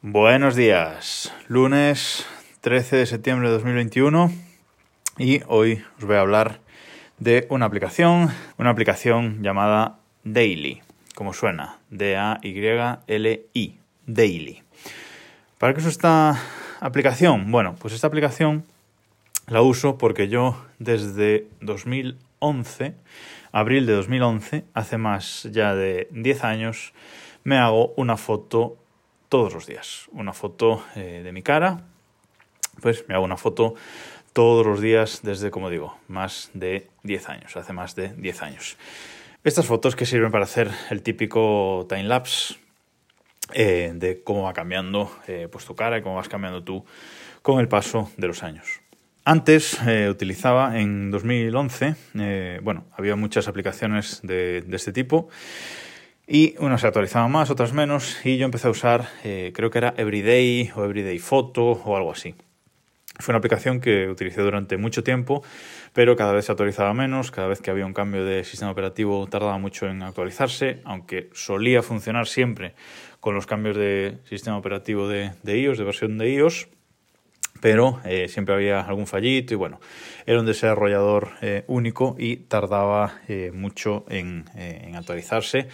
Buenos días, lunes 13 de septiembre de 2021 y hoy os voy a hablar de una aplicación, una aplicación llamada Daily, como suena, D-A-Y-L-I, Daily. ¿Para qué es esta aplicación? Bueno, pues esta aplicación la uso porque yo desde 2011, abril de 2011, hace más ya de 10 años, me hago una foto todos los días. Una foto eh, de mi cara, pues me hago una foto todos los días desde, como digo, más de 10 años, hace más de 10 años. Estas fotos que sirven para hacer el típico time lapse eh, de cómo va cambiando eh, pues tu cara y cómo vas cambiando tú con el paso de los años. Antes utilizaba en 2011, bueno, había muchas aplicaciones de, de este tipo y unas se actualizaban más, otras menos, y yo empecé a usar, eh, creo que era Everyday o Everyday Photo o algo así. Fue una aplicación que utilicé durante mucho tiempo, pero cada vez se actualizaba menos, cada vez que había un cambio de sistema operativo tardaba mucho en actualizarse, aunque solía funcionar siempre con los cambios de sistema operativo de, de iOS, de versión de iOS pero eh, siempre había algún fallito y bueno, era un desarrollador eh, único y tardaba eh, mucho en, en, actualizarse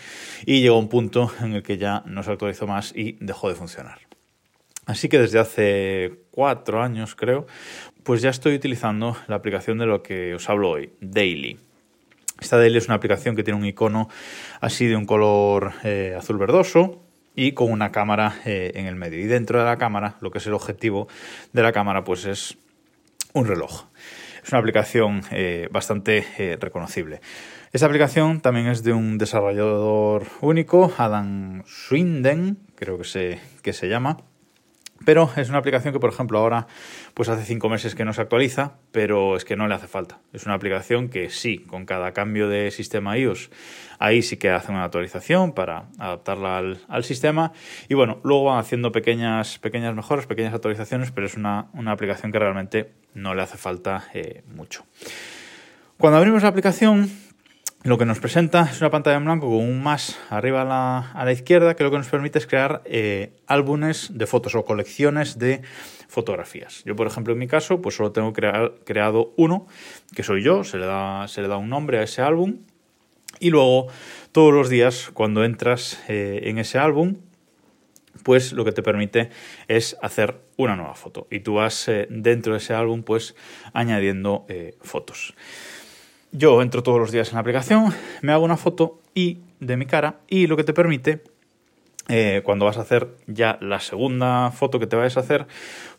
y llegó un punto en el que ya no se actualizó más y dejó de funcionar. Así que desde hace cuatro años creo, pues ya estoy utilizando la aplicación de lo que os hablo hoy, Daily. Esta Daily es una aplicación que tiene un icono así de un color azul verdoso, y con una cámara eh, en el medio. Y dentro de la cámara, lo que es el objetivo de la cámara, pues es un reloj. Es una aplicación eh, bastante eh, reconocible. Esta aplicación también es de un desarrollador único, Adam Swinden, creo que se, que se llama. Pero es una aplicación que, por ejemplo, ahora pues hace cinco meses que no se actualiza, pero es que no le hace falta. Es una aplicación que sí, con cada cambio de sistema iOS, ahí sí que hace una actualización para adaptarla al, sistema. Y bueno, luego van haciendo pequeñas, pequeñas mejoras, pequeñas actualizaciones, pero es una, aplicación que realmente no le hace falta eh, mucho. Cuando abrimos la aplicación, lo que nos presenta es una pantalla en blanco con un más arriba a la, izquierda que lo que nos permite es crear eh, álbumes de fotos o colecciones de fotografías. Yo, por ejemplo, en mi caso, pues solo tengo creado uno, que soy yo, se le, da, se le da un nombre a ese álbum y luego todos los días cuando entras eh, en ese álbum, pues lo que te permite es hacer una nueva foto y tú vas eh, dentro de ese álbum pues añadiendo fotos. Yo entro todos los días en la aplicación, me hago una foto y de mi cara y lo que te permite eh, cuando vas a hacer ya la segunda foto que te vayas a hacer,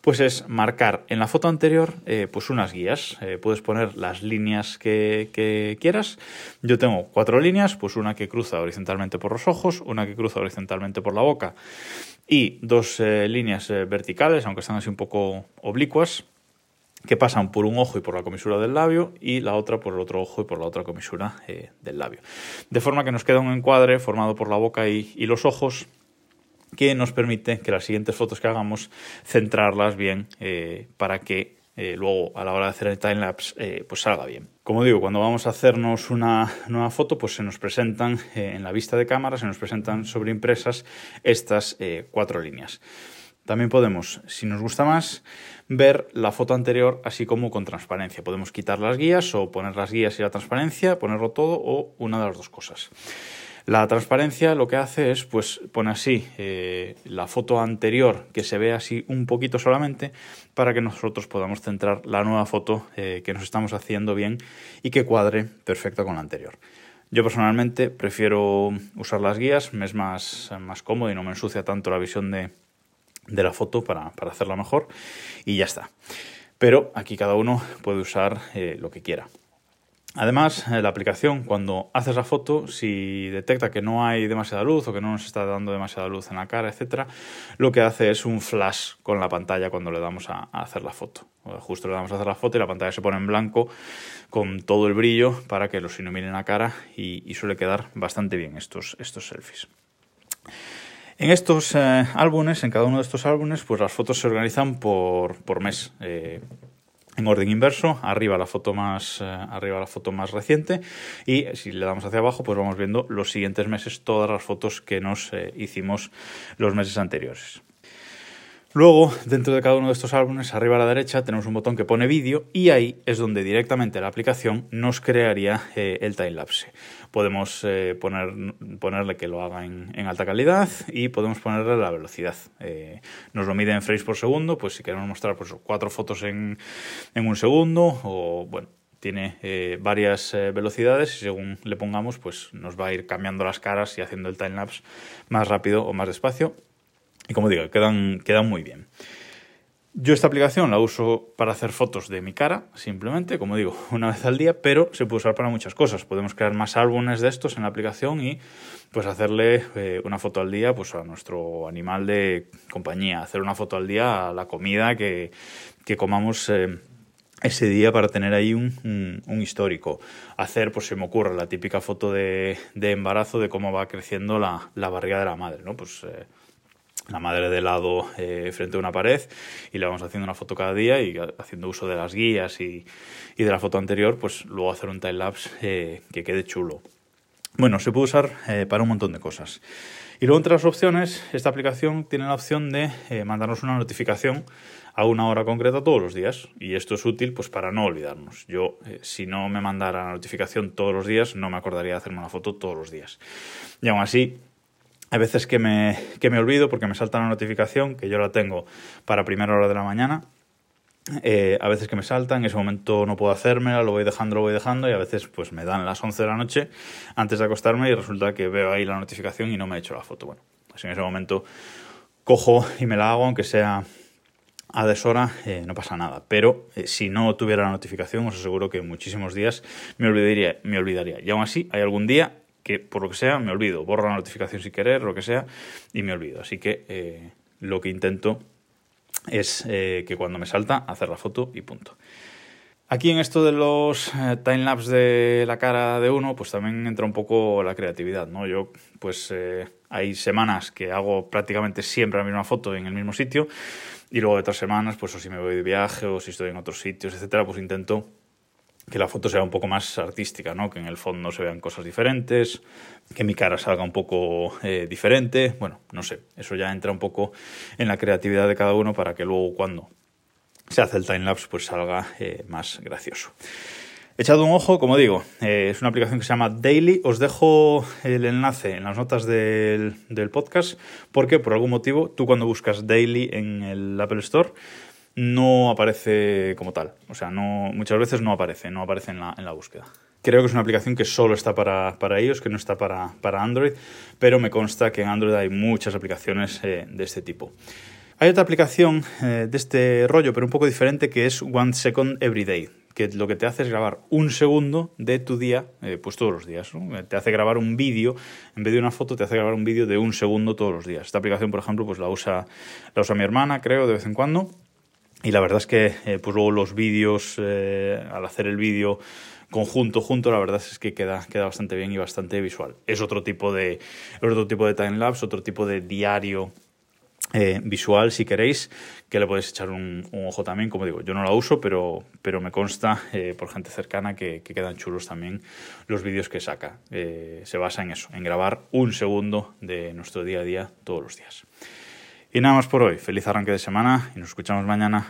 pues es marcar en la foto anterior eh, pues unas guías. Eh, puedes poner las líneas que, que, quieras. Yo tengo cuatro líneas, pues una que cruza horizontalmente por los ojos, una que cruza horizontalmente por la boca y dos líneas verticales, aunque están así un poco oblicuas, que pasan por un ojo y por la comisura del labio y la otra por el otro ojo y por la otra comisura eh, del labio. De forma que nos queda un encuadre formado por la boca y, los ojos que nos permite que las siguientes fotos que hagamos centrarlas bien eh, para que eh, luego a la hora de hacer el timelapse pues salga bien. Como digo, cuando vamos a hacernos una nueva foto, pues se nos presentan en la vista de cámara, se nos presentan sobreimpresas estas cuatro líneas. También podemos, si nos gusta más, ver la foto anterior así como con transparencia. Podemos quitar las guías o poner las guías y la transparencia, ponerlo todo o una de las dos cosas. La transparencia lo que hace es, pues, pone así eh, la foto anterior que se ve así un poquito solamente para que nosotros podamos centrar la nueva foto eh, que nos estamos haciendo bien y que cuadre perfecto con la anterior. Yo personalmente prefiero usar las guías, me es más, más cómodo y no me ensucia tanto la visión de, de la foto para, hacerla mejor y ya está. Pero aquí cada uno puede usar eh, lo que quiera. Además, eh, la aplicación, cuando haces la foto, si detecta que no hay demasiada luz o que no nos está dando demasiada luz en la cara, etc., lo que hace es un flash con la pantalla cuando le damos a, hacer la foto. Justo le damos a hacer la foto y la pantalla se pone en blanco con todo el brillo para que los ilumine la cara y, suele quedar bastante bien estos, estos selfies. En estos eh, álbumes, en cada uno de estos álbumes, pues las fotos se organizan por, por mes. Eh, en orden inverso, arriba la foto más eh, arriba la foto más reciente y si le damos hacia abajo, pues vamos viendo los siguientes meses todas las fotos que nos hicimos los meses anteriores. Luego, dentro de cada uno de estos álbumes, arriba a la derecha, tenemos un botón que pone vídeo y ahí es donde directamente la aplicación nos crearía eh, el timelapse. Podemos eh, poner, ponerle que lo haga en, alta calidad y podemos ponerle la velocidad. Eh, nos lo mide en frames por segundo, pues si queremos mostrar pues, cuatro fotos en, en un segundo o, bueno, tiene varias velocidades y según le pongamos, pues nos va a ir cambiando las caras y haciendo el timelapse más rápido o más despacio y como digo, quedan, quedan muy bien. Yo esta aplicación la uso para hacer fotos de mi cara, simplemente, como digo, una vez al día, pero se puede usar para muchas cosas. Podemos crear más álbumes de estos en la aplicación y pues hacerle eh, una foto al día pues, a nuestro animal de compañía, hacer una foto al día a la comida que, que comamos eh, ese día para tener ahí un, un, histórico. Hacer, pues se me ocurre, la típica foto de, de embarazo de cómo va creciendo la, la barriga de la madre, ¿no? Pues... Eh, la madre de lado eh, frente a una pared y le vamos haciendo una foto cada día y haciendo uso de las guías y, y de la foto anterior, pues luego hacer un time lapse eh, que quede chulo. Bueno, se puede usar eh, para un montón de cosas. Y luego entre las opciones, esta aplicación tiene la opción de mandarnos una notificación a una hora concreta todos los días. Y esto es útil pues para no olvidarnos. Yo, si no me mandara la notificación todos los días, no me acordaría de hacerme una foto todos los días. Y aún así, hay veces que me, que me olvido porque me salta una notificación que yo la tengo para primera hora de la mañana. Eh, a veces que me salta, en ese momento no puedo hacérmela, lo voy dejando, lo voy dejando y a veces pues me dan las 11 de la noche antes de acostarme y resulta que veo ahí la notificación y no me he hecho la foto. Bueno, pues en ese momento cojo y me la hago, aunque sea a deshora, eh, no pasa nada. Pero eh, si no tuviera la notificación, os aseguro que muchísimos días me olvidaría, me olvidaría. Y aún así, hay algún día que por lo que sea me olvido, borro la notificación sin querer, lo que sea, y me olvido. Así que eh, lo que intento es eh, que cuando me salta, hacer la foto y punto. Aquí en esto de los eh, timelapse de la cara de uno, pues también entra un poco la creatividad, ¿no? Yo, pues hay semanas que hago prácticamente siempre la misma foto en el mismo sitio y luego de otras semanas, pues o si me voy de viaje o si estoy en otros sitios, etcétera, pues intento que la foto sea un poco más artística, ¿no? que en el fondo se vean cosas diferentes, que mi cara salga un poco eh, diferente. Bueno, no sé, eso ya entra un poco en la creatividad de cada uno para que luego cuando se hace el timelapse pues salga eh, más gracioso. Echado un ojo, como digo, eh, es una aplicación que se llama Daily. Os dejo el enlace en las notas del, del podcast porque por algún motivo tú cuando buscas Daily en el Apple Store no aparece como tal. O sea, no, muchas veces no aparece, no aparece en la, en la búsqueda. Creo que es una aplicación que solo está para, para ellos, que no está para, para, Android, pero me consta que en Android hay muchas aplicaciones eh, de este tipo. Hay otra aplicación eh, de este rollo, pero un poco diferente, que es One Second Every Day, que lo que te hace es grabar un segundo de tu día, eh, pues todos los días. Te hace grabar un vídeo, en vez de una foto, te hace grabar un vídeo de un segundo todos los días. Esta aplicación, por ejemplo, pues la usa, la usa mi hermana, creo, de vez en cuando y la verdad es que eh, pues luego los vídeos, eh, al hacer el vídeo conjunto, junto, la verdad es que queda, queda bastante bien y bastante visual. Es otro tipo de, otro tipo de timelapse, otro tipo de diario eh, visual, si queréis, que le podéis echar un, ojo también. Como digo, yo no la uso, pero, pero me consta por gente cercana que, que, quedan chulos también los vídeos que saca. se basa en eso, en grabar un segundo de nuestro día a día todos los días. Y nada más por hoy. Feliz arranque de semana y nos escuchamos mañana.